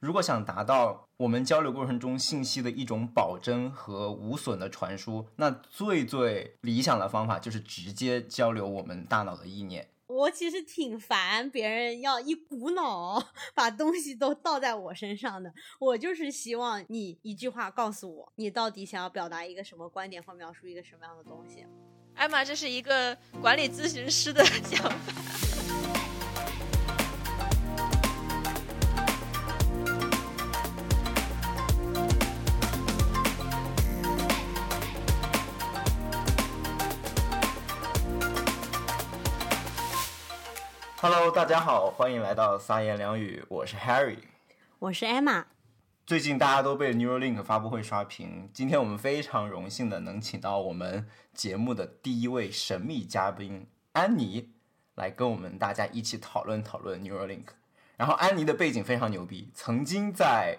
如果想达到我们交流过程中信息的一种保真和无损的传输，那最最理想的方法就是直接交流我们大脑的意念。我其实挺烦别人要一股脑 把东西都倒在我身上的，我就是希望你一句话告诉我，你到底想要表达一个什么观点或描述一个什么样的东西。艾玛，这是一个管理咨询师的想法。Hello，大家好，欢迎来到三言两语，我是 Harry，我是 Emma。最近大家都被 Neuralink 发布会刷屏，今天我们非常荣幸的能请到我们节目的第一位神秘嘉宾安妮，来跟我们大家一起讨论讨论 Neuralink。然后安妮的背景非常牛逼，曾经在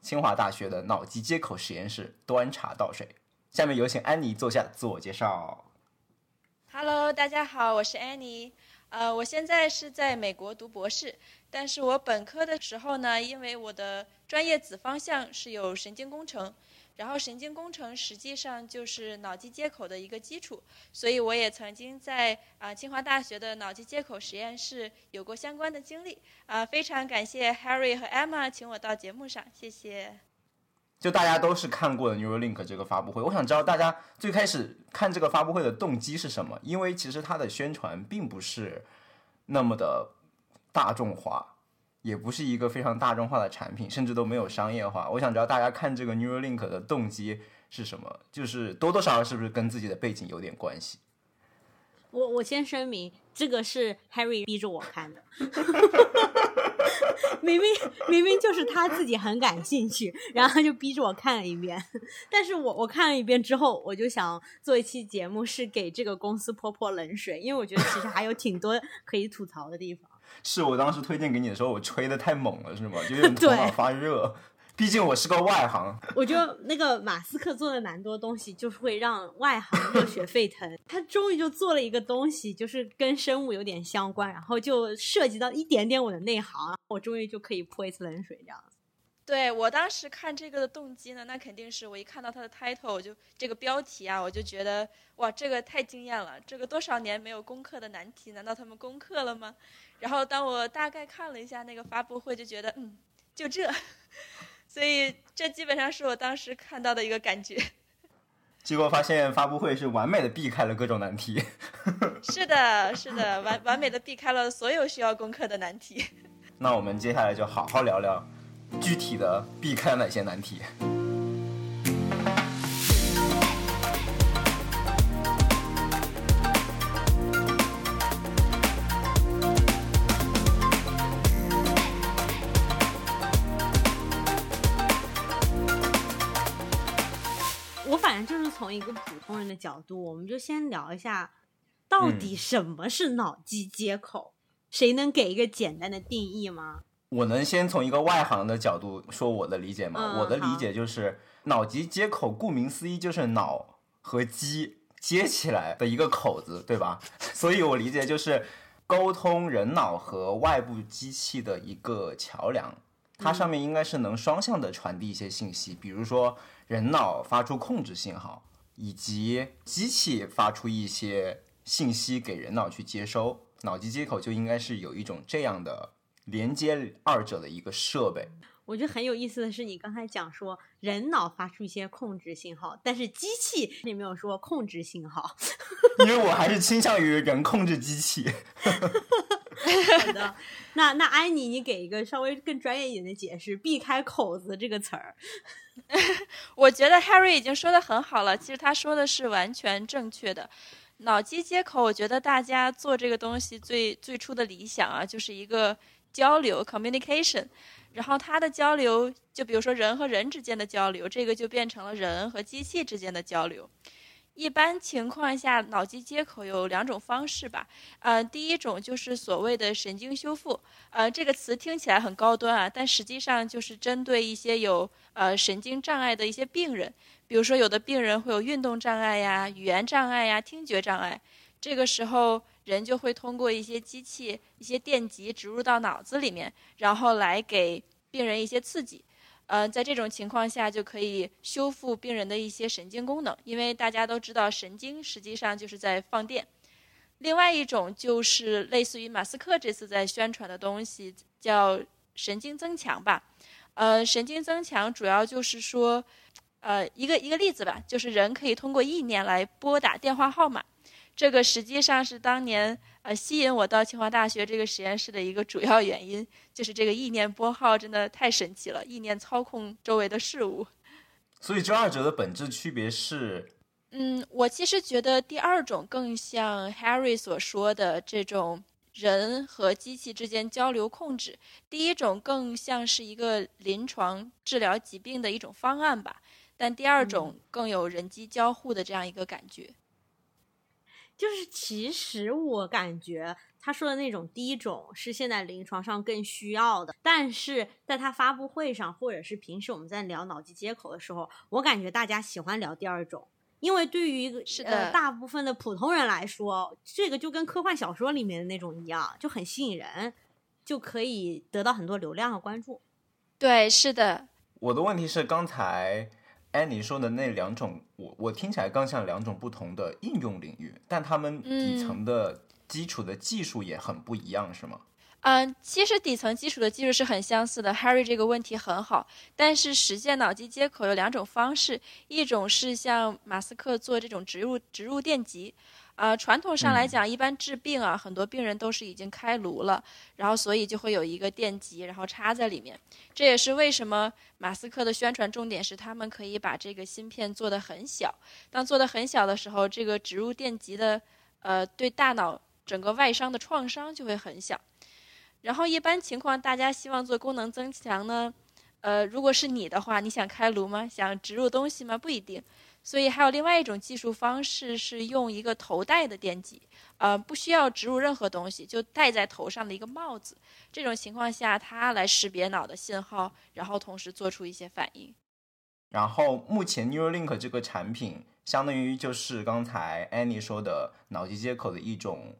清华大学的脑机接口实验室端茶倒水。下面有请安妮做下自我介绍。Hello，大家好，我是安妮。呃，我现在是在美国读博士，但是我本科的时候呢，因为我的专业子方向是有神经工程，然后神经工程实际上就是脑机接口的一个基础，所以我也曾经在啊清华大学的脑机接口实验室有过相关的经历。啊，非常感谢 Harry 和 Emma 请我到节目上，谢谢。就大家都是看过的 Neuralink 这个发布会，我想知道大家最开始看这个发布会的动机是什么？因为其实它的宣传并不是那么的大众化，也不是一个非常大众化的产品，甚至都没有商业化。我想知道大家看这个 Neuralink 的动机是什么？就是多多少少是不是跟自己的背景有点关系？我我先声明，这个是 Harry 逼着我看的。明明明明就是他自己很感兴趣，然后就逼着我看了一遍。但是我我看了一遍之后，我就想做一期节目，是给这个公司泼泼冷水，因为我觉得其实还有挺多可以吐槽的地方。是我当时推荐给你的时候，我吹的太猛了，是吗？就有点头脑发热。毕竟我是个外行，我觉得那个马斯克做的蛮多东西，就是会让外行热血沸腾。他终于就做了一个东西，就是跟生物有点相关，然后就涉及到一点点我的内行，我终于就可以泼一次冷水这样子。对我当时看这个的动机呢，那肯定是我一看到它的 title，我就这个标题啊，我就觉得哇，这个太惊艳了，这个多少年没有攻克的难题，难道他们攻克了吗？然后当我大概看了一下那个发布会，就觉得嗯，就这。所以，这基本上是我当时看到的一个感觉。结果发现发布会是完美的避开了各种难题。是的，是的，完完美的避开了所有需要攻克的难题。那我们接下来就好好聊聊，具体的避开哪些难题。从一个普通人的角度，我们就先聊一下，到底什么是脑机接口？谁能给一个简单的定义吗？我能先从一个外行的角度说我的理解吗？我的理解就是，脑机接口顾名思义就是脑和机接起来的一个口子，对吧？所以我理解就是沟通人脑和外部机器的一个桥梁，它上面应该是能双向的传递一些信息，比如说人脑发出控制信号。以及机器发出一些信息给人脑去接收，脑机接口就应该是有一种这样的连接二者的一个设备。我觉得很有意思的是，你刚才讲说人脑发出一些控制信号，但是机器你没有说控制信号，因为我还是倾向于人控制机器。好的，那那安妮，你给一个稍微更专业一点的解释，“避开口子”这个词儿。我觉得 Harry 已经说的很好了，其实他说的是完全正确的。脑机接口，我觉得大家做这个东西最最初的理想啊，就是一个交流 （communication），然后它的交流，就比如说人和人之间的交流，这个就变成了人和机器之间的交流。一般情况下，脑机接口有两种方式吧。呃，第一种就是所谓的神经修复。呃，这个词听起来很高端啊，但实际上就是针对一些有呃神经障碍的一些病人，比如说有的病人会有运动障碍呀、语言障碍呀、听觉障碍，这个时候人就会通过一些机器、一些电极植入到脑子里面，然后来给病人一些刺激。呃，在这种情况下就可以修复病人的一些神经功能，因为大家都知道神经实际上就是在放电。另外一种就是类似于马斯克这次在宣传的东西，叫神经增强吧。呃，神经增强主要就是说，呃，一个一个例子吧，就是人可以通过意念来拨打电话号码。这个实际上是当年呃吸引我到清华大学这个实验室的一个主要原因，就是这个意念拨号真的太神奇了，意念操控周围的事物。所以这二者的本质区别是，嗯，我其实觉得第二种更像 Harry 所说的这种人和机器之间交流控制，第一种更像是一个临床治疗疾病的一种方案吧，但第二种更有人机交互的这样一个感觉。就是其实我感觉他说的那种第一种是现在临床上更需要的，但是在他发布会上或者是平时我们在聊脑机接口的时候，我感觉大家喜欢聊第二种，因为对于是呃大部分的普通人来说，这个就跟科幻小说里面的那种一样，就很吸引人，就可以得到很多流量和关注。对，是的。我的问题是刚才。安妮说的那两种，我我听起来更像两种不同的应用领域，但他们底层的基础的技术也很不一样，是吗？嗯，其实底层基础的技术是很相似的。Harry 这个问题很好，但是实现脑机接口有两种方式，一种是像马斯克做这种植入植入电极。啊，传统上来讲，一般治病啊，很多病人都是已经开颅了，然后所以就会有一个电极，然后插在里面。这也是为什么马斯克的宣传重点是他们可以把这个芯片做得很小。当做得很小的时候，这个植入电极的，呃，对大脑整个外伤的创伤就会很小。然后一般情况，大家希望做功能增强呢，呃，如果是你的话，你想开颅吗？想植入东西吗？不一定。所以还有另外一种技术方式是用一个头戴的电极，呃，不需要植入任何东西，就戴在头上的一个帽子。这种情况下，它来识别脑的信号，然后同时做出一些反应。然后目前 Neuralink 这个产品，相当于就是刚才 Annie 说的脑机接口的一种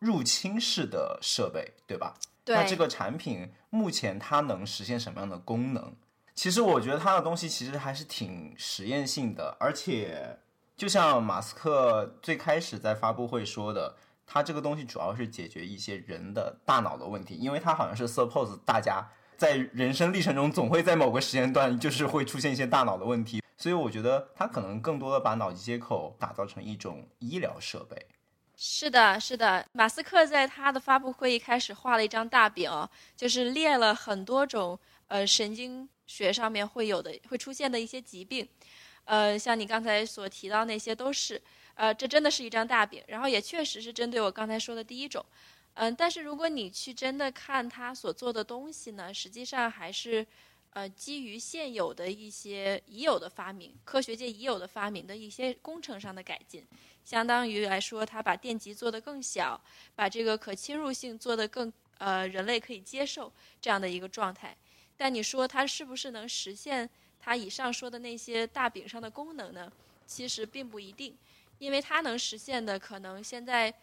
入侵式的设备，对吧？对。那这个产品目前它能实现什么样的功能？其实我觉得他的东西其实还是挺实验性的，而且就像马斯克最开始在发布会说的，他这个东西主要是解决一些人的大脑的问题，因为他好像是 suppose 大家在人生历程中总会在某个时间段就是会出现一些大脑的问题，所以我觉得他可能更多的把脑机接口打造成一种医疗设备。是的，是的，马斯克在他的发布会一开始画了一张大饼，就是列了很多种呃神经。学上面会有的会出现的一些疾病，呃，像你刚才所提到那些都是，呃，这真的是一张大饼，然后也确实是针对我刚才说的第一种，嗯，但是如果你去真的看他所做的东西呢，实际上还是，呃，基于现有的一些已有的发明，科学界已有的发明的一些工程上的改进，相当于来说，他把电极做得更小，把这个可侵入性做得更，呃，人类可以接受这样的一个状态。但你说它是不是能实现它以上说的那些大饼上的功能呢？其实并不一定，因为它能实现的可能现在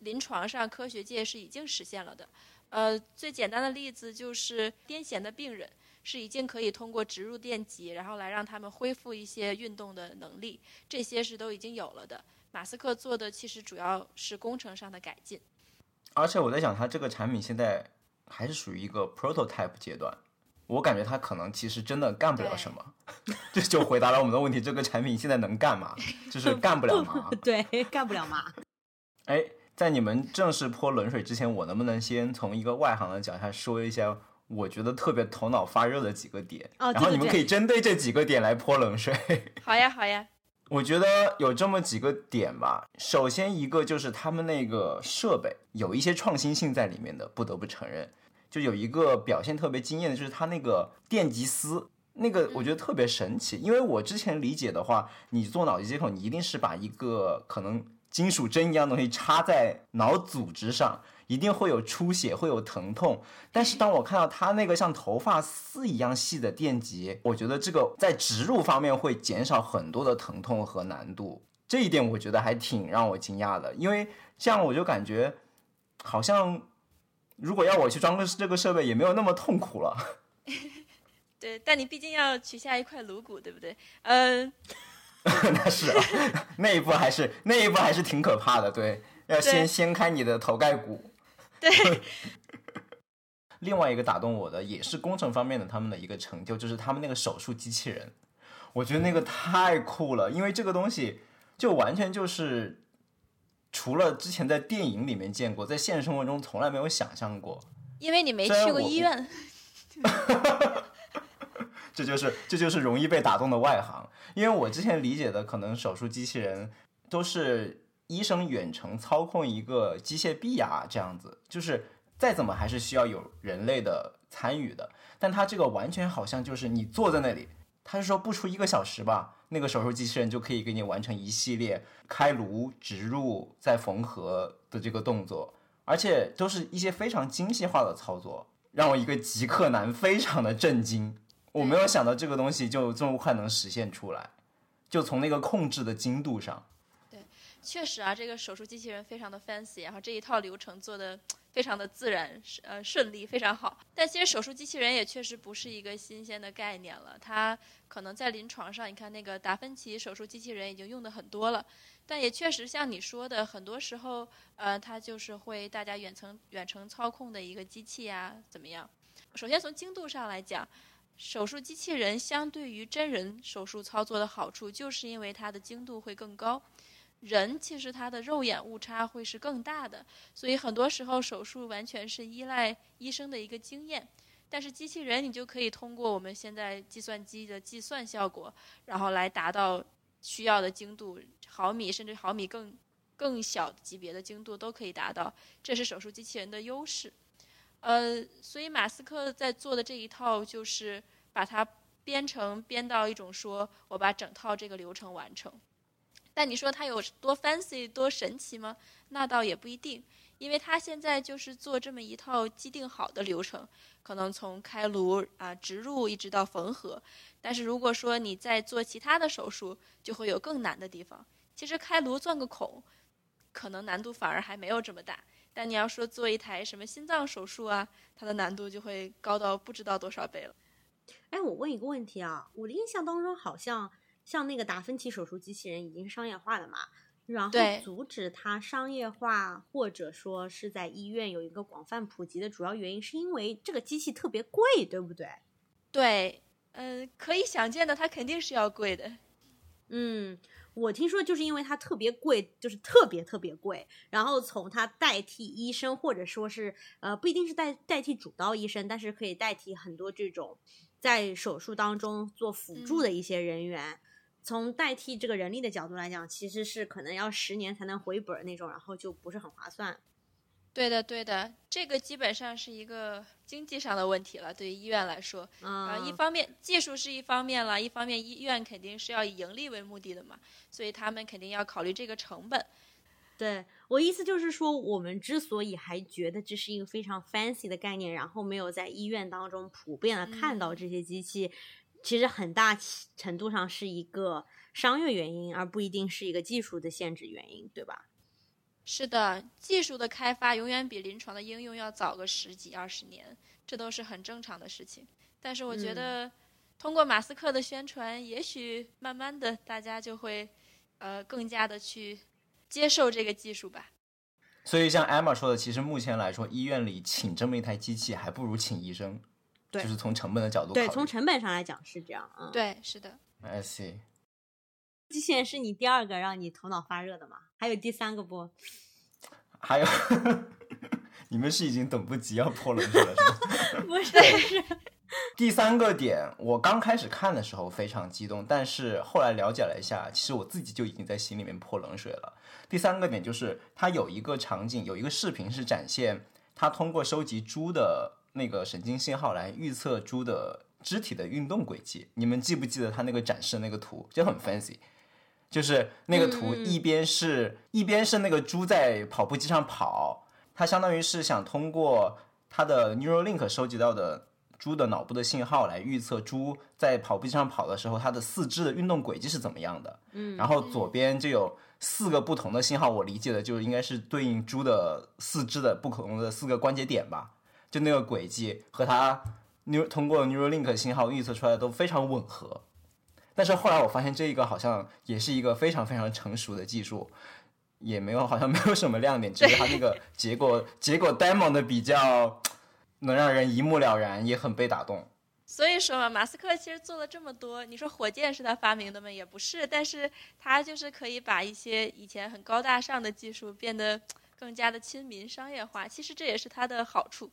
临床上科学界是已经实现了的。呃，最简单的例子就是癫痫的病人是已经可以通过植入电极，然后来让他们恢复一些运动的能力，这些是都已经有了的。马斯克做的其实主要是工程上的改进。而且我在想，它这个产品现在还是属于一个 prototype 阶段。我感觉他可能其实真的干不了什么，这就回答了我们的问题：这个产品现在能干嘛？就是干不了嘛。对，干不了嘛。哎，在你们正式泼冷水之前，我能不能先从一个外行的角度说一下，我觉得特别头脑发热的几个点，然后你们可以针对这几个点来泼冷水。好呀，好呀。我觉得有这么几个点吧。首先一个就是他们那个设备有一些创新性在里面的，不得不承认。就有一个表现特别惊艳的，就是它那个电极丝，那个我觉得特别神奇。因为我之前理解的话，你做脑机接口，你一定是把一个可能金属针一样东西插在脑组织上，一定会有出血，会有疼痛。但是当我看到它那个像头发丝一样细的电极，我觉得这个在植入方面会减少很多的疼痛和难度。这一点我觉得还挺让我惊讶的，因为这样我就感觉好像。如果要我去装个这个设备，也没有那么痛苦了。对，但你毕竟要取下一块颅骨，对不对？嗯，那是啊，那一步还是那一步还是挺可怕的，对，要先掀开你的头盖骨。对。另外一个打动我的也是工程方面的他们的一个成就，就是他们那个手术机器人，我觉得那个太酷了，因为这个东西就完全就是除了之前在电影里面见过，在现实生活中从来没有想象过。因为你没去过医院。这就是这就是容易被打动的外行，因为我之前理解的可能手术机器人都是医生远程操控一个机械臂啊这样子，就是再怎么还是需要有人类的参与的。但它这个完全好像就是你坐在那里，他是说不出一个小时吧，那个手术机器人就可以给你完成一系列开颅、植入、再缝合的这个动作，而且都是一些非常精细化的操作，让我一个极客男非常的震惊。我没有想到这个东西就这么快能实现出来，就从那个控制的精度上。确实啊，这个手术机器人非常的 fancy，然后这一套流程做的非常的自然，呃，顺利，非常好。但其实手术机器人也确实不是一个新鲜的概念了，它可能在临床上，你看那个达芬奇手术机器人已经用的很多了，但也确实像你说的，很多时候，呃，它就是会大家远程远程操控的一个机器呀，怎么样？首先从精度上来讲。手术机器人相对于真人手术操作的好处，就是因为它的精度会更高。人其实他的肉眼误差会是更大的，所以很多时候手术完全是依赖医生的一个经验。但是机器人你就可以通过我们现在计算机的计算效果，然后来达到需要的精度，毫米甚至毫米更更小级别的精度都可以达到。这是手术机器人的优势。呃，所以马斯克在做的这一套就是把它编程编到一种说，我把整套这个流程完成。但你说它有多 fancy 多神奇吗？那倒也不一定，因为它现在就是做这么一套既定好的流程，可能从开颅啊植入一直到缝合。但是如果说你在做其他的手术，就会有更难的地方。其实开颅钻个孔，可能难度反而还没有这么大。但你要说做一台什么心脏手术啊，它的难度就会高到不知道多少倍了。哎，我问一个问题啊，我的印象当中好像像那个达芬奇手术机器人已经商业化了嘛？然后阻止它商业化或者说是在医院有一个广泛普及的主要原因，是因为这个机器特别贵，对不对？对，嗯，可以想见的，它肯定是要贵的。嗯。我听说就是因为它特别贵，就是特别特别贵。然后从它代替医生，或者说是呃不一定是代代替主刀医生，但是可以代替很多这种在手术当中做辅助的一些人员。从代替这个人力的角度来讲，其实是可能要十年才能回本那种，然后就不是很划算。对的，对的，这个基本上是一个经济上的问题了。对于医院来说，啊，一方面技术是一方面了，一方面医院肯定是要以盈利为目的的嘛，所以他们肯定要考虑这个成本。对我意思就是说，我们之所以还觉得这是一个非常 fancy 的概念，然后没有在医院当中普遍的看到这些机器，其实很大程度上是一个商业原因，而不一定是一个技术的限制原因，对吧？是的，技术的开发永远比临床的应用要早个十几二十年，这都是很正常的事情。但是我觉得，通过马斯克的宣传，也许慢慢的大家就会，呃，更加的去接受这个技术吧。所以像 Emma 说的，其实目前来说，医院里请这么一台机器，还不如请医生。对，就是从成本的角度。对，从成本上来讲是这样。嗯，对，是的。I see。机器人是你第二个让你头脑发热的吗？还有第三个不？还有，你们是已经等不及要泼冷水了，是吗？不是。第三个点，我刚开始看的时候非常激动，但是后来了解了一下，其实我自己就已经在心里面泼冷水了。第三个点就是，它有一个场景，有一个视频是展现它通过收集猪的那个神经信号来预测猪的肢体的运动轨迹。你们记不记得它那个展示那个图？就很 fancy。就是那个图，一边是一边是那个猪在跑步机上跑，它相当于是想通过它的 Neuralink 收集到的猪的脑部的信号来预测猪在跑步机上跑的时候，它的四肢的运动轨迹是怎么样的。嗯，然后左边就有四个不同的信号，我理解的就应该是对应猪的四肢的不同的四个关节点吧，就那个轨迹和它 Neu 通过 Neuralink 信号预测出来的都非常吻合。但是后来我发现这一个好像也是一个非常非常成熟的技术，也没有好像没有什么亮点，只是它那个结果结果 demo 的比较能让人一目了然，也很被打动。所以说嘛，马斯克其实做了这么多，你说火箭是他发明的吗？也不是，但是他就是可以把一些以前很高大上的技术变得更加的亲民、商业化。其实这也是他的好处。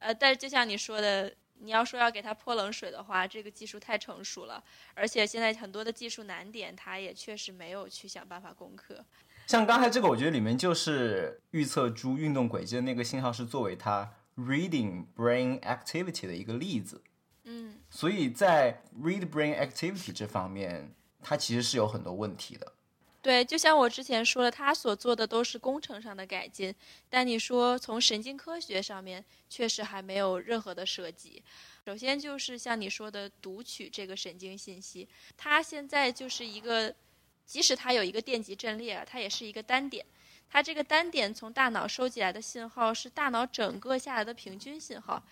呃，但是就像你说的，你要说要给它泼冷水的话，这个技术太成熟了，而且现在很多的技术难点，它也确实没有去想办法攻克。像刚才这个，我觉得里面就是预测猪运动轨迹的那个信号是作为它 reading brain activity 的一个例子。嗯，所以在 read brain activity 这方面，它其实是有很多问题的。对，就像我之前说的，他所做的都是工程上的改进，但你说从神经科学上面，确实还没有任何的涉及。首先就是像你说的读取这个神经信息，它现在就是一个，即使它有一个电极阵列，它也是一个单点。它这个单点从大脑收集来的信号是大脑整个下来的平均信号。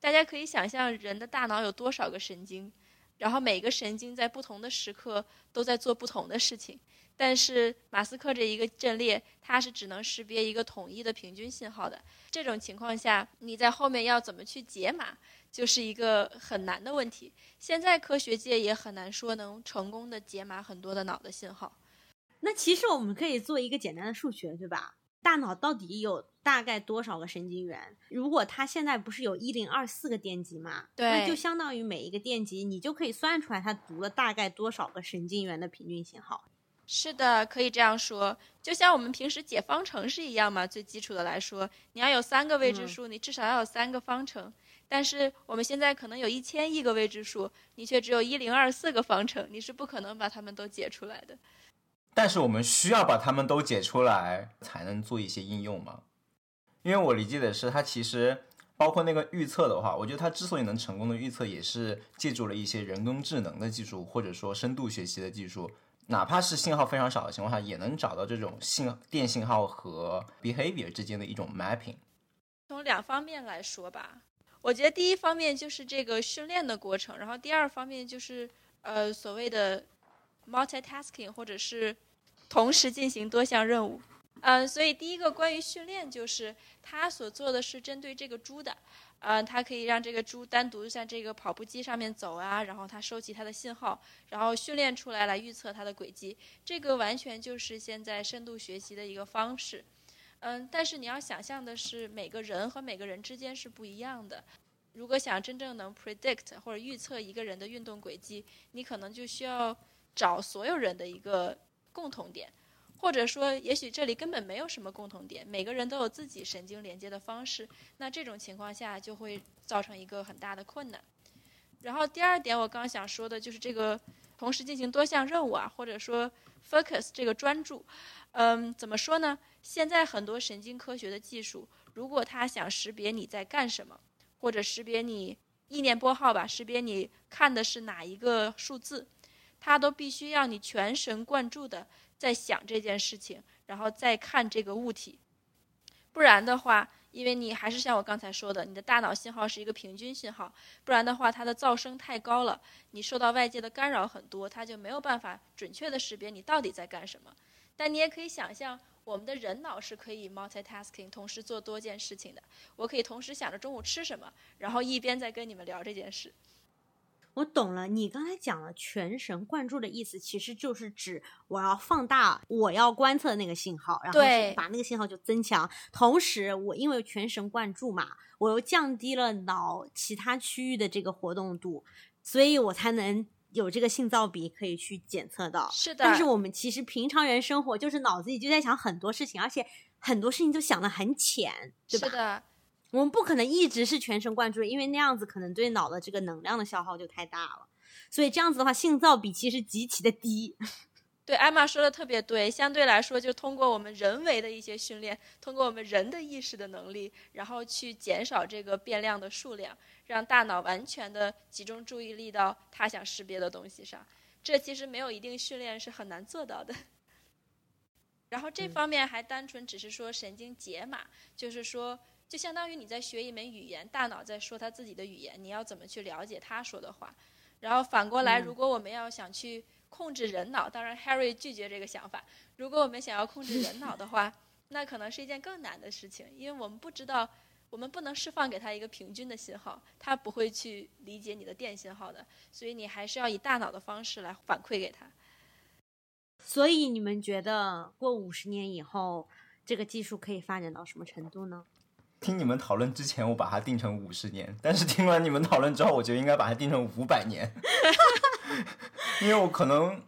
大家可以想象人的大脑有多少个神经，然后每个神经在不同的时刻都在做不同的事情。但是马斯克这一个阵列，它是只能识别一个统一的平均信号的。这种情况下，你在后面要怎么去解码，就是一个很难的问题。现在科学界也很难说能成功的解码很多的脑的信号。那其实我们可以做一个简单的数学，对吧？大脑到底有大概多少个神经元？如果它现在不是有一零二四个电极嘛，对，那就相当于每一个电极，你就可以算出来它读了大概多少个神经元的平均信号。是的，可以这样说，就像我们平时解方程式一样嘛。最基础的来说，你要有三个未知数，你至少要有三个方程。但是我们现在可能有一千亿个未知数，你却只有一零二四个方程，你是不可能把它们都解出来的。但是我们需要把它们都解出来，才能做一些应用嘛？因为我理解的是，它其实包括那个预测的话，我觉得它之所以能成功的预测，也是借助了一些人工智能的技术，或者说深度学习的技术。哪怕是信号非常少的情况下，也能找到这种信电信号和 behavior 之间的一种 mapping。从两方面来说吧，我觉得第一方面就是这个训练的过程，然后第二方面就是呃所谓的 multitasking 或者是同时进行多项任务。嗯，所以第一个关于训练，就是他所做的是针对这个猪的。嗯，它可以让这个猪单独在这个跑步机上面走啊，然后它收集它的信号，然后训练出来来预测它的轨迹。这个完全就是现在深度学习的一个方式。嗯，但是你要想象的是，每个人和每个人之间是不一样的。如果想真正能 predict 或者预测一个人的运动轨迹，你可能就需要找所有人的一个共同点。或者说，也许这里根本没有什么共同点，每个人都有自己神经连接的方式。那这种情况下就会造成一个很大的困难。然后第二点，我刚想说的就是这个同时进行多项任务啊，或者说 focus 这个专注。嗯，怎么说呢？现在很多神经科学的技术，如果他想识别你在干什么，或者识别你意念拨号吧，识别你看的是哪一个数字，它都必须要你全神贯注的。在想这件事情，然后再看这个物体，不然的话，因为你还是像我刚才说的，你的大脑信号是一个平均信号，不然的话，它的噪声太高了，你受到外界的干扰很多，它就没有办法准确的识别你到底在干什么。但你也可以想象，我们的人脑是可以 multitasking，同时做多件事情的。我可以同时想着中午吃什么，然后一边在跟你们聊这件事。我懂了，你刚才讲了全神贯注的意思，其实就是指我要放大我要观测的那个信号，然后把那个信号就增强。同时，我因为全神贯注嘛，我又降低了脑其他区域的这个活动度，所以我才能有这个信噪比可以去检测到。是的。但是我们其实平常人生活就是脑子里就在想很多事情，而且很多事情都想的很浅，对吧？是的。我们不可能一直是全神贯注，因为那样子可能对脑的这个能量的消耗就太大了。所以这样子的话，性噪比其实极其的低。对，艾玛说的特别对。相对来说，就通过我们人为的一些训练，通过我们人的意识的能力，然后去减少这个变量的数量，让大脑完全的集中注意力到他想识别的东西上。这其实没有一定训练是很难做到的。然后这方面还单纯只是说神经解码，就是说。就相当于你在学一门语言，大脑在说他自己的语言，你要怎么去了解他说的话？然后反过来，如果我们要想去控制人脑，当然 Harry 拒绝这个想法。如果我们想要控制人脑的话，那可能是一件更难的事情，因为我们不知道，我们不能释放给他一个平均的信号，他不会去理解你的电信号的，所以你还是要以大脑的方式来反馈给他。所以你们觉得过五十年以后，这个技术可以发展到什么程度呢？听你们讨论之前，我把它定成五十年，但是听完你们讨论之后，我觉得应该把它定成五百年，因为我可能，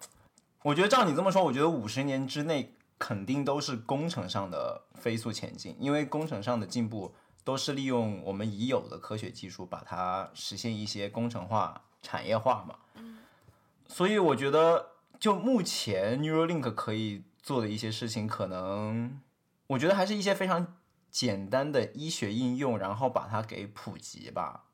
我觉得照你这么说，我觉得五十年之内肯定都是工程上的飞速前进，因为工程上的进步都是利用我们已有的科学技术，把它实现一些工程化、产业化嘛。所以我觉得。就目前 Neuralink 可以做的一些事情，可能我觉得还是一些非常简单的医学应用，然后把它给普及吧。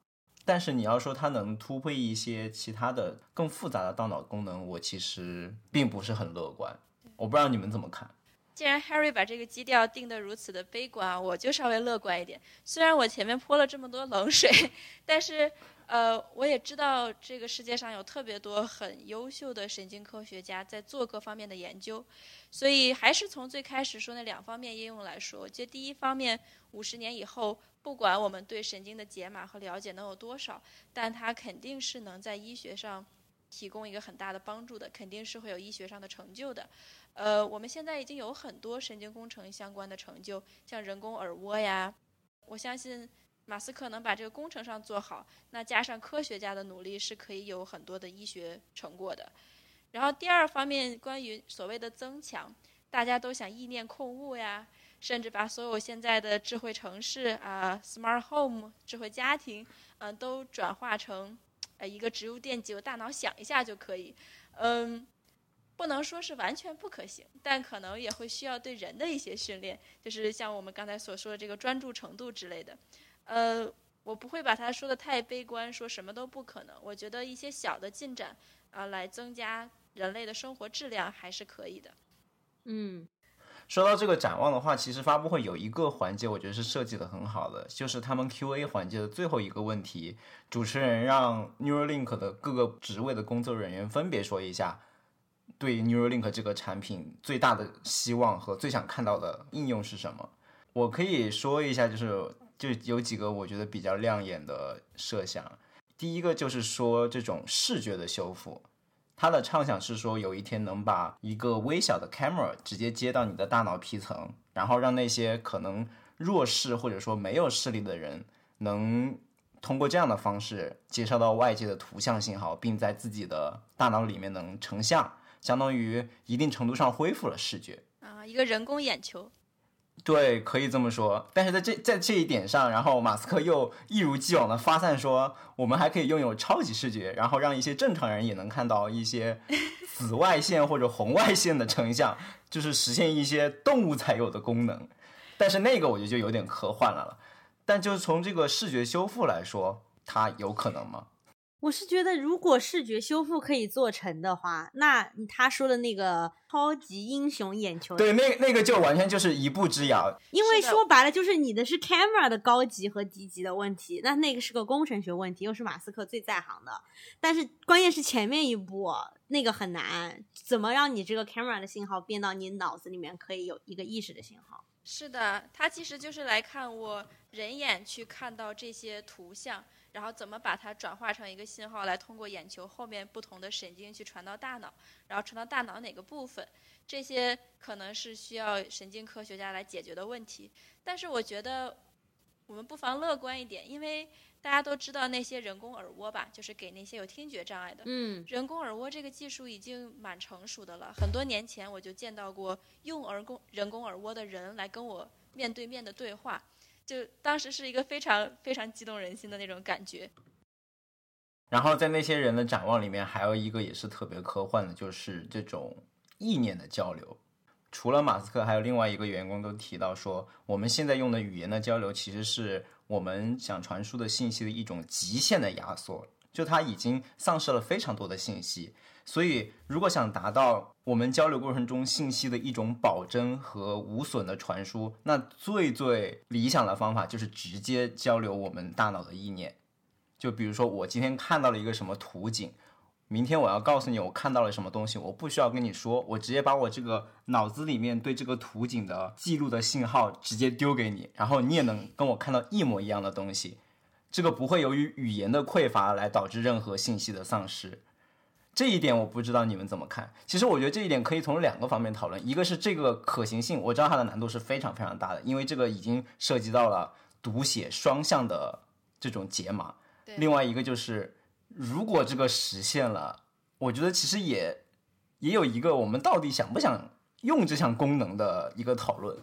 但是你要说它能突破一些其他的更复杂的大脑功能，我其实并不是很乐观。我不知道你们怎么看。既然 Harry 把这个基调定得如此的悲观，我就稍微乐观一点。虽然我前面泼了这么多冷水，但是。呃，我也知道这个世界上有特别多很优秀的神经科学家在做各方面的研究，所以还是从最开始说那两方面应用来说，我觉得第一方面，五十年以后，不管我们对神经的解码和了解能有多少，但它肯定是能在医学上提供一个很大的帮助的，肯定是会有医学上的成就的。呃，我们现在已经有很多神经工程相关的成就，像人工耳蜗呀，我相信。马斯克能把这个工程上做好，那加上科学家的努力，是可以有很多的医学成果的。然后第二方面，关于所谓的增强，大家都想意念控物呀，甚至把所有现在的智慧城市啊，smart home 智慧家庭，嗯，都转化成呃一个植入电极，我大脑想一下就可以。嗯，不能说是完全不可行，但可能也会需要对人的一些训练，就是像我们刚才所说的这个专注程度之类的。呃，我不会把它说的太悲观，说什么都不可能。我觉得一些小的进展啊，来增加人类的生活质量还是可以的。嗯，说到这个展望的话，其实发布会有一个环节，我觉得是设计的很好的，就是他们 Q&A 环节的最后一个问题，主持人让 Neuralink 的各个职位的工作人员分别说一下对 Neuralink 这个产品最大的希望和最想看到的应用是什么。我可以说一下，就是。就有几个我觉得比较亮眼的设想，第一个就是说这种视觉的修复，它的畅想是说有一天能把一个微小的 camera 直接接到你的大脑皮层，然后让那些可能弱视或者说没有视力的人，能通过这样的方式接收到外界的图像信号，并在自己的大脑里面能成像，相当于一定程度上恢复了视觉啊，一个人工眼球。对，可以这么说。但是在这在这一点上，然后马斯克又一如既往的发散说，我们还可以拥有超级视觉，然后让一些正常人也能看到一些紫外线或者红外线的成像，就是实现一些动物才有的功能。但是那个我觉得就有点科幻了了。但就是从这个视觉修复来说，它有可能吗？我是觉得，如果视觉修复可以做成的话，那他说的那个超级英雄眼球，对，那那个就完全就是一步之遥。因为说白了，就是你的是 camera 的高级和低级的问题，那那个是个工程学问题，又是马斯克最在行的。但是关键是前面一步那个很难，怎么让你这个 camera 的信号变到你脑子里面可以有一个意识的信号？是的，他其实就是来看我人眼去看到这些图像。然后怎么把它转化成一个信号，来通过眼球后面不同的神经去传到大脑，然后传到大脑哪个部分？这些可能是需要神经科学家来解决的问题。但是我觉得，我们不妨乐观一点，因为大家都知道那些人工耳蜗吧，就是给那些有听觉障碍的。嗯。人工耳蜗这个技术已经蛮成熟的了，很多年前我就见到过用耳工人工耳蜗的人来跟我面对面的对话。就当时是一个非常非常激动人心的那种感觉。然后在那些人的展望里面，还有一个也是特别科幻的，就是这种意念的交流。除了马斯克，还有另外一个员工都提到说，我们现在用的语言的交流，其实是我们想传输的信息的一种极限的压缩。就它已经丧失了非常多的信息。所以，如果想达到我们交流过程中信息的一种保真和无损的传输，那最最理想的方法就是直接交流我们大脑的意念。就比如说，我今天看到了一个什么图景，明天我要告诉你我看到了什么东西，我不需要跟你说，我直接把我这个脑子里面对这个图景的记录的信号直接丢给你，然后你也能跟我看到一模一样的东西。这个不会由于语言的匮乏来导致任何信息的丧失。这一点我不知道你们怎么看。其实我觉得这一点可以从两个方面讨论，一个是这个可行性，我知道它的难度是非常非常大的，因为这个已经涉及到了读写双向的这种解码。另外一个就是，如果这个实现了，我觉得其实也也有一个我们到底想不想用这项功能的一个讨论。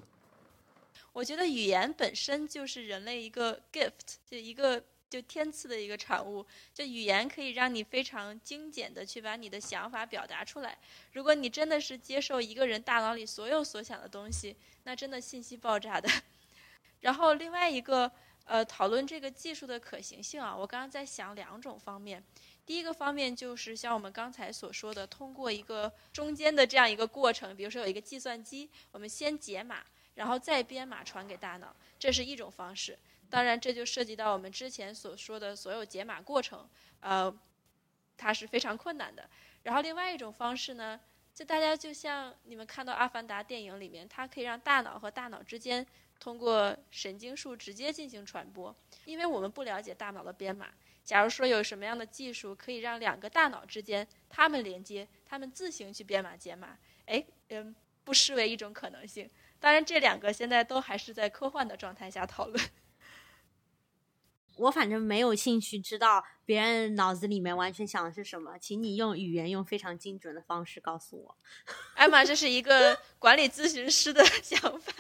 我觉得语言本身就是人类一个 gift，就一个。就天赐的一个产物，就语言可以让你非常精简的去把你的想法表达出来。如果你真的是接受一个人大脑里所有所想的东西，那真的信息爆炸的。然后另外一个，呃，讨论这个技术的可行性啊，我刚刚在想两种方面。第一个方面就是像我们刚才所说的，通过一个中间的这样一个过程，比如说有一个计算机，我们先解码，然后再编码传给大脑，这是一种方式。当然，这就涉及到我们之前所说的所有解码过程，呃，它是非常困难的。然后，另外一种方式呢，就大家就像你们看到《阿凡达》电影里面，它可以让大脑和大脑之间通过神经束直接进行传播。因为我们不了解大脑的编码，假如说有什么样的技术可以让两个大脑之间它们连接，它们自行去编码解码，哎，嗯，不失为一种可能性。当然，这两个现在都还是在科幻的状态下讨论。我反正没有兴趣知道别人脑子里面完全想的是什么，请你用语言用非常精准的方式告诉我。艾玛，这是一个管理咨询师的想法。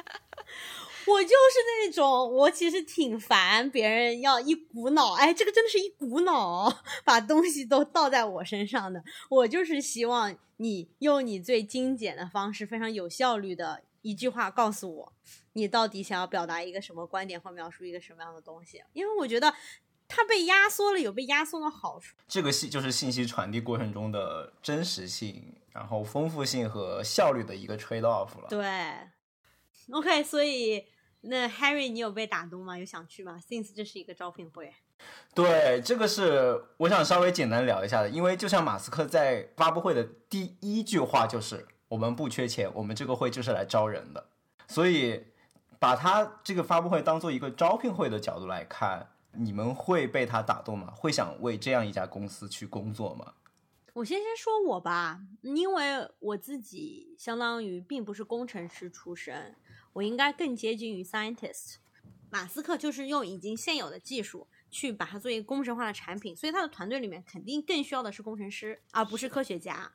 我就是那种，我其实挺烦别人要一股脑，哎，这个真的是一股脑把东西都倒在我身上的。我就是希望你用你最精简的方式，非常有效率的一句话告诉我。你到底想要表达一个什么观点或描述一个什么样的东西？因为我觉得它被压缩了，有被压缩的好处。这个信就是信息传递过程中的真实性，然后丰富性和效率的一个 trade off 了。对，OK，所以那 Harry，你有被打动吗？有想去吗？Since 这是一个招聘会。对，这个是我想稍微简单聊一下的，因为就像马斯克在发布会的第一句话就是：“我们不缺钱，我们这个会就是来招人的。”所以。把他这个发布会当做一个招聘会的角度来看，你们会被他打动吗？会想为这样一家公司去工作吗？我先先说我吧，因为我自己相当于并不是工程师出身，我应该更接近于 scientist。马斯克就是用已经现有的技术去把它做一个工程化的产品，所以他的团队里面肯定更需要的是工程师，而不是科学家。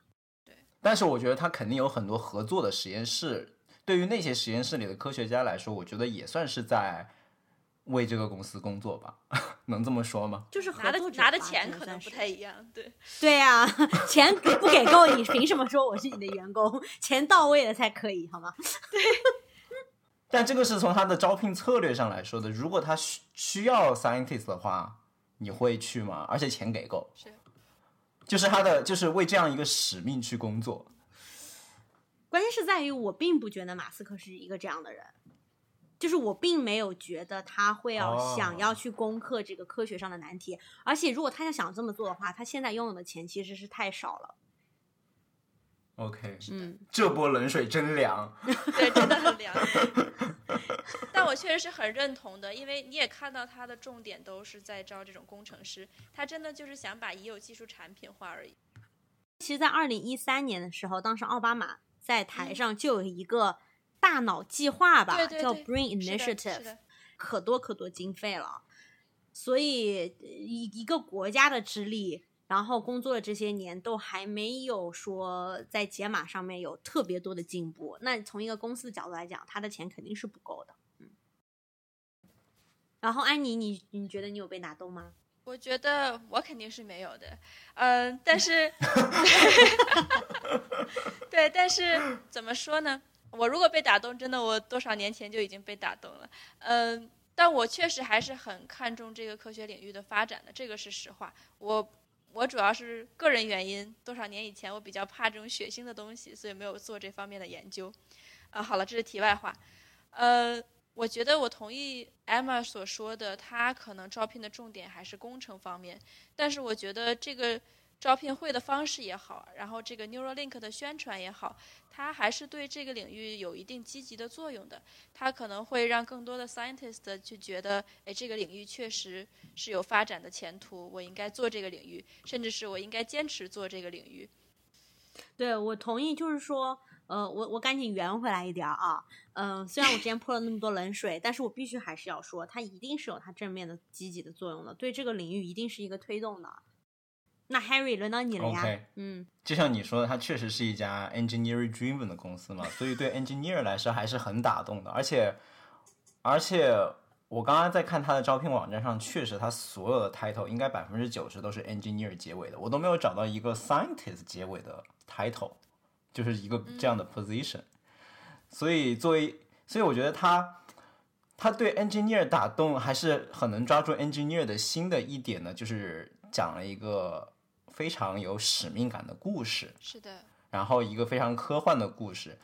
对，但是我觉得他肯定有很多合作的实验室。对于那些实验室里的科学家来说，我觉得也算是在为这个公司工作吧，能这么说吗？就是拿的拿的钱可能不太一样，对对呀，钱不给够，你凭什么说我是你的员工？钱到位了才可以，好吗？对。但这个是从他的招聘策略上来说的，如果他需需要 scientist 的话，你会去吗？而且钱给够，是，就是他的就是为这样一个使命去工作。关键是在于，我并不觉得马斯克是一个这样的人，就是我并没有觉得他会要想要去攻克这个科学上的难题。而且，如果他要想这么做的话，他现在拥有的钱其实是太少了。OK，嗯，这波冷水真凉，对，真的很凉。但我确实是很认同的，因为你也看到他的重点都是在招这种工程师，他真的就是想把已有技术产品化而已。其实，在二零一三年的时候，当时奥巴马。在台上就有一个大脑计划吧，叫 Brain Initiative，可多可多经费了。所以一一个国家的之力，然后工作了这些年，都还没有说在解码上面有特别多的进步。那从一个公司的角度来讲，他的钱肯定是不够的。嗯。然后安妮，你你觉得你有被打动吗？我觉得我肯定是没有的，嗯，但是 对，但是怎么说呢？我如果被打动，真的，我多少年前就已经被打动了，嗯，但我确实还是很看重这个科学领域的发展的，这个是实话。我我主要是个人原因，多少年以前我比较怕这种血腥的东西，所以没有做这方面的研究。啊，好了，这是题外话。呃，我觉得我同意 Emma 所说的，他可能招聘的重点还是工程方面，但是我觉得这个。招聘会的方式也好，然后这个 Neuralink 的宣传也好，它还是对这个领域有一定积极的作用的。它可能会让更多的 scientist 去觉得，哎，这个领域确实是有发展的前途，我应该做这个领域，甚至是我应该坚持做这个领域。对，我同意，就是说，呃，我我赶紧圆回来一点啊，嗯，虽然我之前泼了那么多冷水，但是我必须还是要说，它一定是有它正面的积极的作用的，对这个领域一定是一个推动的。那 Harry 轮到你了呀。嗯，就像你说的，它确实是一家 engineering driven 的公司嘛，所以对 engineer 来说还是很打动的。而且，而且我刚刚在看他的招聘网站上，确实他所有的 title 应该百分之九十都是 engineer 结尾的，我都没有找到一个 scientist 结尾的 title，就是一个这样的 position。所以作为，所以我觉得他他对 engineer 打动还是很能抓住 engineer 的心的一点呢，就是讲了一个。非常有使命感的故事，是的。然后一个非常科幻的故事。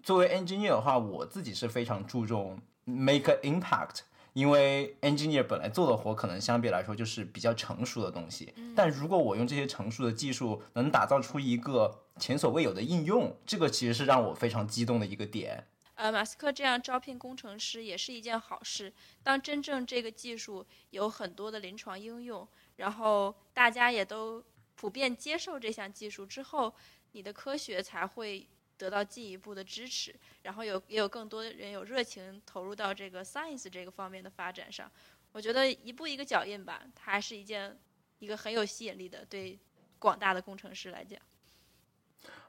作为 engineer 的话，我自己是非常注重 make impact，因为 engineer 本来做的活可能相对来说就是比较成熟的东西。但如果我用这些成熟的技术能打造出一个前所未有的应用，这个其实是让我非常激动的一个点。呃，马斯克这样招聘工程师也是一件好事。当真正这个技术有很多的临床应用，然后大家也都。普遍接受这项技术之后，你的科学才会得到进一步的支持，然后有也有更多人有热情投入到这个 science 这个方面的发展上。我觉得一步一个脚印吧，它还是一件一个很有吸引力的，对广大的工程师来讲。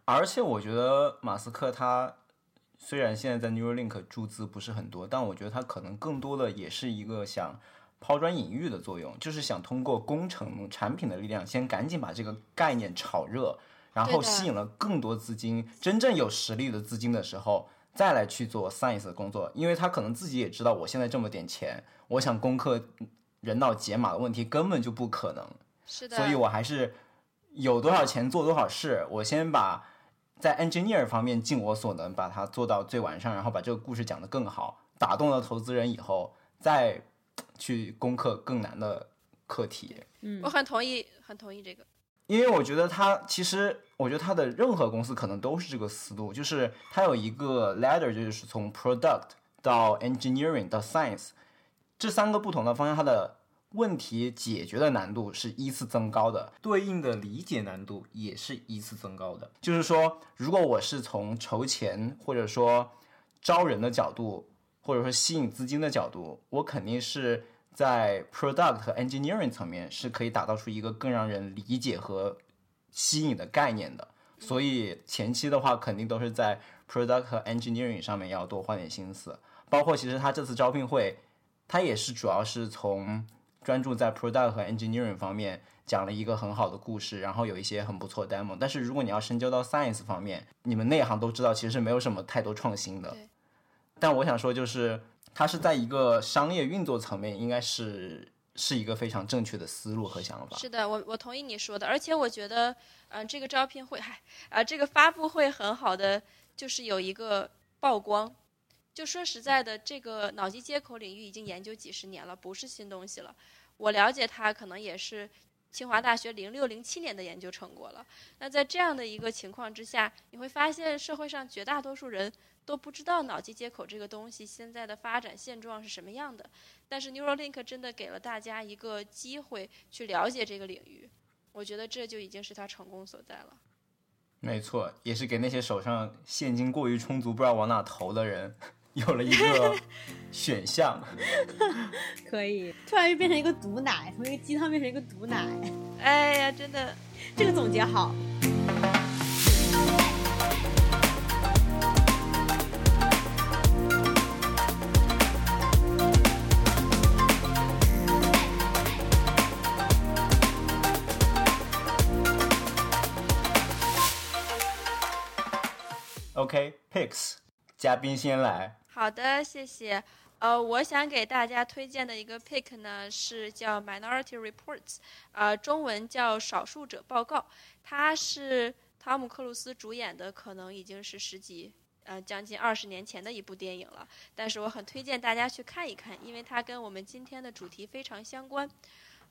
而且我觉得马斯克他虽然现在在 Neuralink 注资不是很多，但我觉得他可能更多的也是一个想。抛砖引玉的作用，就是想通过工程产品的力量，先赶紧把这个概念炒热，然后吸引了更多资金，真正有实力的资金的时候，再来去做 science 的工作。因为他可能自己也知道，我现在这么点钱，我想攻克人脑解码的问题根本就不可能。是的。所以我还是有多少钱做多少事，我先把在 engineer 方面尽我所能，把它做到最完善，然后把这个故事讲得更好，打动了投资人以后，再。去攻克更难的课题，嗯，我很同意，很同意这个，因为我觉得他其实，我觉得他的任何公司可能都是这个思路，就是他有一个 ladder，就是从 product 到 engineering 到 science 这三个不同的方向，它的问题解决的难度是依次增高的，对应的理解难度也是依次增高的。就是说，如果我是从筹钱或者说招人的角度。或者说吸引资金的角度，我肯定是在 product 和 engineering 层面是可以打造出一个更让人理解和吸引的概念的。所以前期的话，肯定都是在 product 和 engineering 上面要多花点心思。包括其实他这次招聘会，他也是主要是从专注在 product 和 engineering 方面讲了一个很好的故事，然后有一些很不错的 demo。但是如果你要深究到 science 方面，你们内行都知道，其实是没有什么太多创新的。但我想说，就是它是在一个商业运作层面，应该是是一个非常正确的思路和想法。是的，我我同意你说的，而且我觉得，嗯，这个招聘会，嗨，啊，这个发布会很好的，就是有一个曝光。就说实在的，这个脑机接口领域已经研究几十年了，不是新东西了。我了解它，可能也是清华大学零六零七年的研究成果了。那在这样的一个情况之下，你会发现社会上绝大多数人。都不知道脑机接口这个东西现在的发展现状是什么样的，但是 Neuralink 真的给了大家一个机会去了解这个领域，我觉得这就已经是他成功所在了。没错，也是给那些手上现金过于充足不知道往哪投的人有了一个 选项。可以，突然又变成一个毒奶，从一个鸡汤变成一个毒奶。哎呀，真的，这个总结好。OK，picks，嘉宾先来。好的，谢谢。呃，我想给大家推荐的一个 pick 呢是叫《Minority Reports》，呃，中文叫《少数者报告》，它是汤姆克鲁斯主演的，可能已经是十几呃将近二十年前的一部电影了。但是我很推荐大家去看一看，因为它跟我们今天的主题非常相关。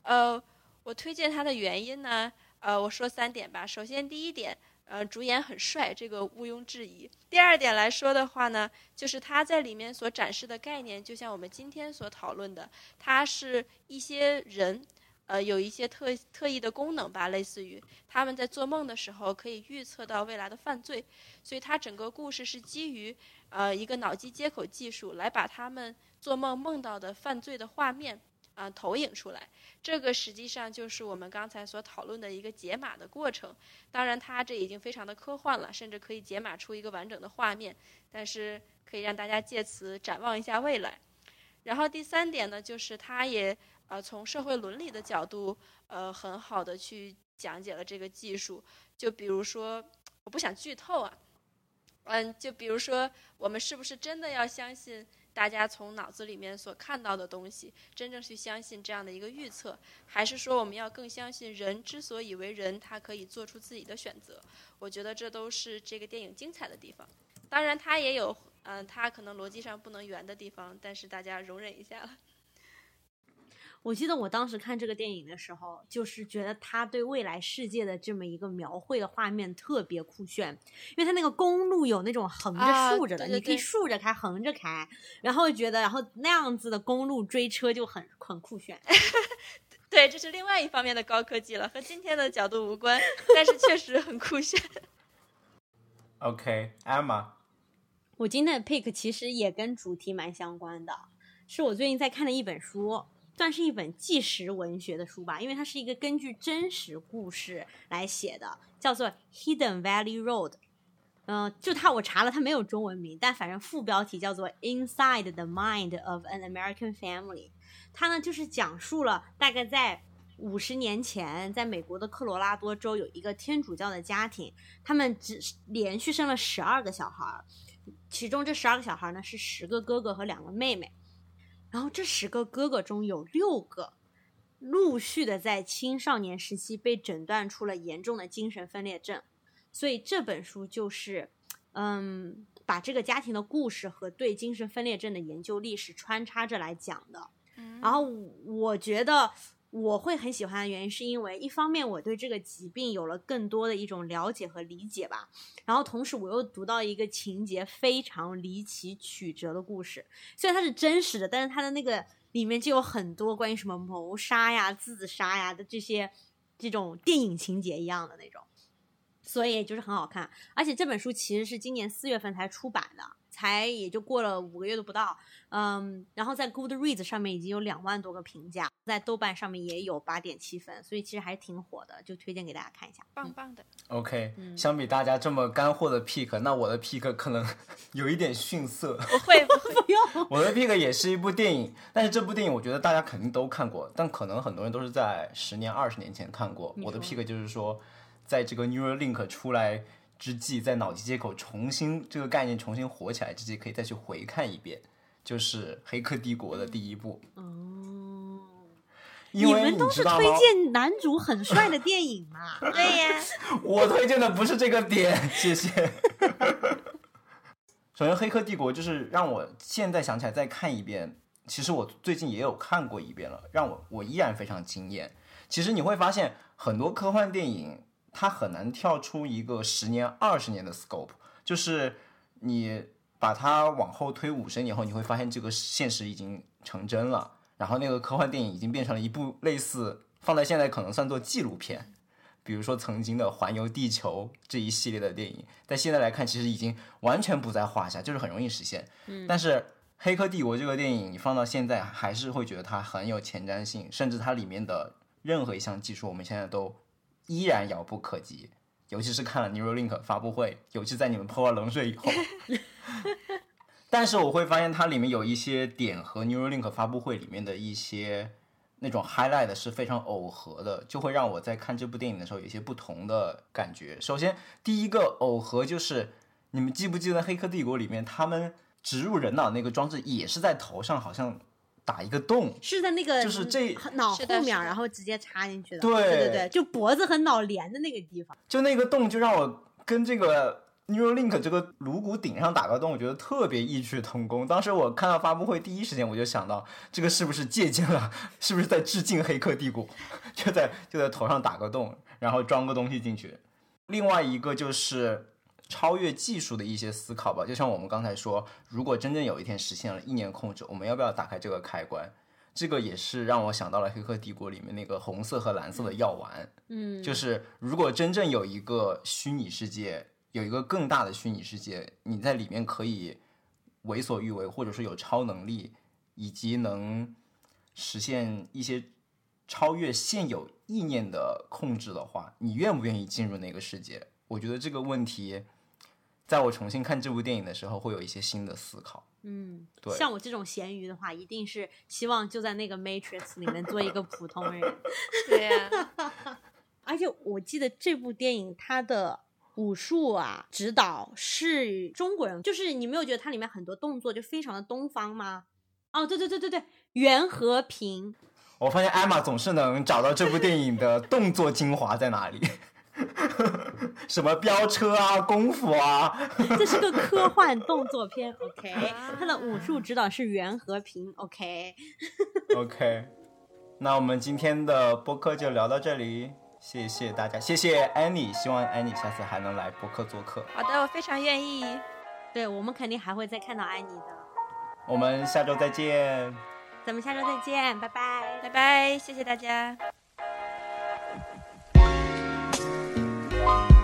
呃，我推荐它的原因呢，呃，我说三点吧。首先，第一点。呃，主演很帅，这个毋庸置疑。第二点来说的话呢，就是他在里面所展示的概念，就像我们今天所讨论的，他是一些人，呃，有一些特特异的功能吧，类似于他们在做梦的时候可以预测到未来的犯罪，所以他整个故事是基于呃一个脑机接口技术来把他们做梦梦到的犯罪的画面啊投影出来。这个实际上就是我们刚才所讨论的一个解码的过程。当然，它这已经非常的科幻了，甚至可以解码出一个完整的画面。但是可以让大家借此展望一下未来。然后第三点呢，就是它也呃从社会伦理的角度呃很好的去讲解了这个技术。就比如说，我不想剧透啊，嗯，就比如说我们是不是真的要相信？大家从脑子里面所看到的东西，真正去相信这样的一个预测，还是说我们要更相信人之所以为人，他可以做出自己的选择？我觉得这都是这个电影精彩的地方。当然，它也有嗯，它可能逻辑上不能圆的地方，但是大家容忍一下了。我记得我当时看这个电影的时候，就是觉得他对未来世界的这么一个描绘的画面特别酷炫，因为他那个公路有那种横着竖着的，你可以竖着开、横着开，然后觉得，然后那样子的公路追车就很很酷炫。对，这是另外一方面的高科技了，和今天的角度无关，但是确实很酷炫。OK，Emma，我今天的 pick 其实也跟主题蛮相关的，是我最近在看的一本书。算是一本纪实文学的书吧，因为它是一个根据真实故事来写的，叫做《Hidden Valley Road》。嗯，就它我查了，它没有中文名，但反正副标题叫做《Inside the Mind of an American Family》。它呢就是讲述了大概在五十年前，在美国的科罗拉多州有一个天主教的家庭，他们只连续生了十二个小孩，其中这十二个小孩呢是十个哥哥和两个妹妹。然后这十个哥哥中有六个陆续的在青少年时期被诊断出了严重的精神分裂症，所以这本书就是，嗯，把这个家庭的故事和对精神分裂症的研究历史穿插着来讲的。然后我觉得。我会很喜欢的原因，是因为一方面我对这个疾病有了更多的一种了解和理解吧，然后同时我又读到一个情节非常离奇曲折的故事，虽然它是真实的，但是它的那个里面就有很多关于什么谋杀呀、自杀呀的这些这种电影情节一样的那种，所以就是很好看，而且这本书其实是今年四月份才出版的。才也就过了五个月都不到，嗯，然后在 Goodreads 上面已经有两万多个评价，在豆瓣上面也有八点七分，所以其实还挺火的，就推荐给大家看一下，棒棒的。OK，相比大家这么干货的 pick，那我的 pick 可能 有一点逊色。不会不 会不用。我的 pick 也是一部电影，但是这部电影我觉得大家肯定都看过，但可能很多人都是在十年、二十年前看过。我的 pick 就是说，在这个 Neuralink 出来。之际，在脑机接口重新这个概念重新火起来之际，可以再去回看一遍，就是《黑客帝国》的第一部。哦，你们都是推荐男主很帅的电影嘛？对呀，我推荐的不是这个点，谢谢。首先，《黑客帝国》就是让我现在想起来再看一遍，其实我最近也有看过一遍了，让我我依然非常惊艳。其实你会发现，很多科幻电影。它很难跳出一个十年、二十年的 scope，就是你把它往后推五十年后，你会发现这个现实已经成真了。然后那个科幻电影已经变成了一部类似放在现在可能算作纪录片，比如说曾经的《环游地球》这一系列的电影，在现在来看其实已经完全不在话下，就是很容易实现。嗯，但是《黑客帝国》这个电影你放到现在还是会觉得它很有前瞻性，甚至它里面的任何一项技术，我们现在都。依然遥不可及，尤其是看了 Neuralink 发布会，尤其在你们泼了冷水以后。但是我会发现它里面有一些点和 Neuralink 发布会里面的一些那种 highlight 是非常耦合的，就会让我在看这部电影的时候有一些不同的感觉。首先，第一个耦合就是你们记不记得《黑客帝国》里面他们植入人脑那个装置也是在头上，好像打一个洞。是在那个就是这脑后面，然后直接插进去的。对对对对，就脖子和脑连的那个地方。就那个洞就让我跟这个 Neuralink 这个颅骨顶上打个洞，我觉得特别异曲同工。当时我看到发布会第一时间我就想到，这个是不是借鉴了，是不是在致敬《黑客帝国》？就在就在头上打个洞，然后装个东西进去。另外一个就是超越技术的一些思考吧，就像我们刚才说，如果真正有一天实现了意念控制，我们要不要打开这个开关？这个也是让我想到了《黑客帝国》里面那个红色和蓝色的药丸。嗯，就是如果真正有一个虚拟世界，有一个更大的虚拟世界，你在里面可以为所欲为，或者说有超能力，以及能实现一些超越现有意念的控制的话，你愿不愿意进入那个世界？我觉得这个问题，在我重新看这部电影的时候，会有一些新的思考。嗯，对像我这种咸鱼的话，一定是希望就在那个 Matrix 里面做一个普通人。对呀、而且我记得这部电影它的武术啊指导是中国人，就是你没有觉得它里面很多动作就非常的东方吗？哦，对对对对对，袁和平，我发现艾玛总是能找到这部电影的动作精华在哪里，什么飙车啊、功夫啊，这是个科幻动作片，OK，他的武术指导是袁和平，OK，OK，那我们今天的播客就聊到这里，谢谢大家，谢谢安妮，希望安妮下次还能来播客做客。好的，我非常愿意。对我们肯定还会再看到安妮的，我们下周再见。咱们下周再见，拜拜。拜拜，谢谢大家。you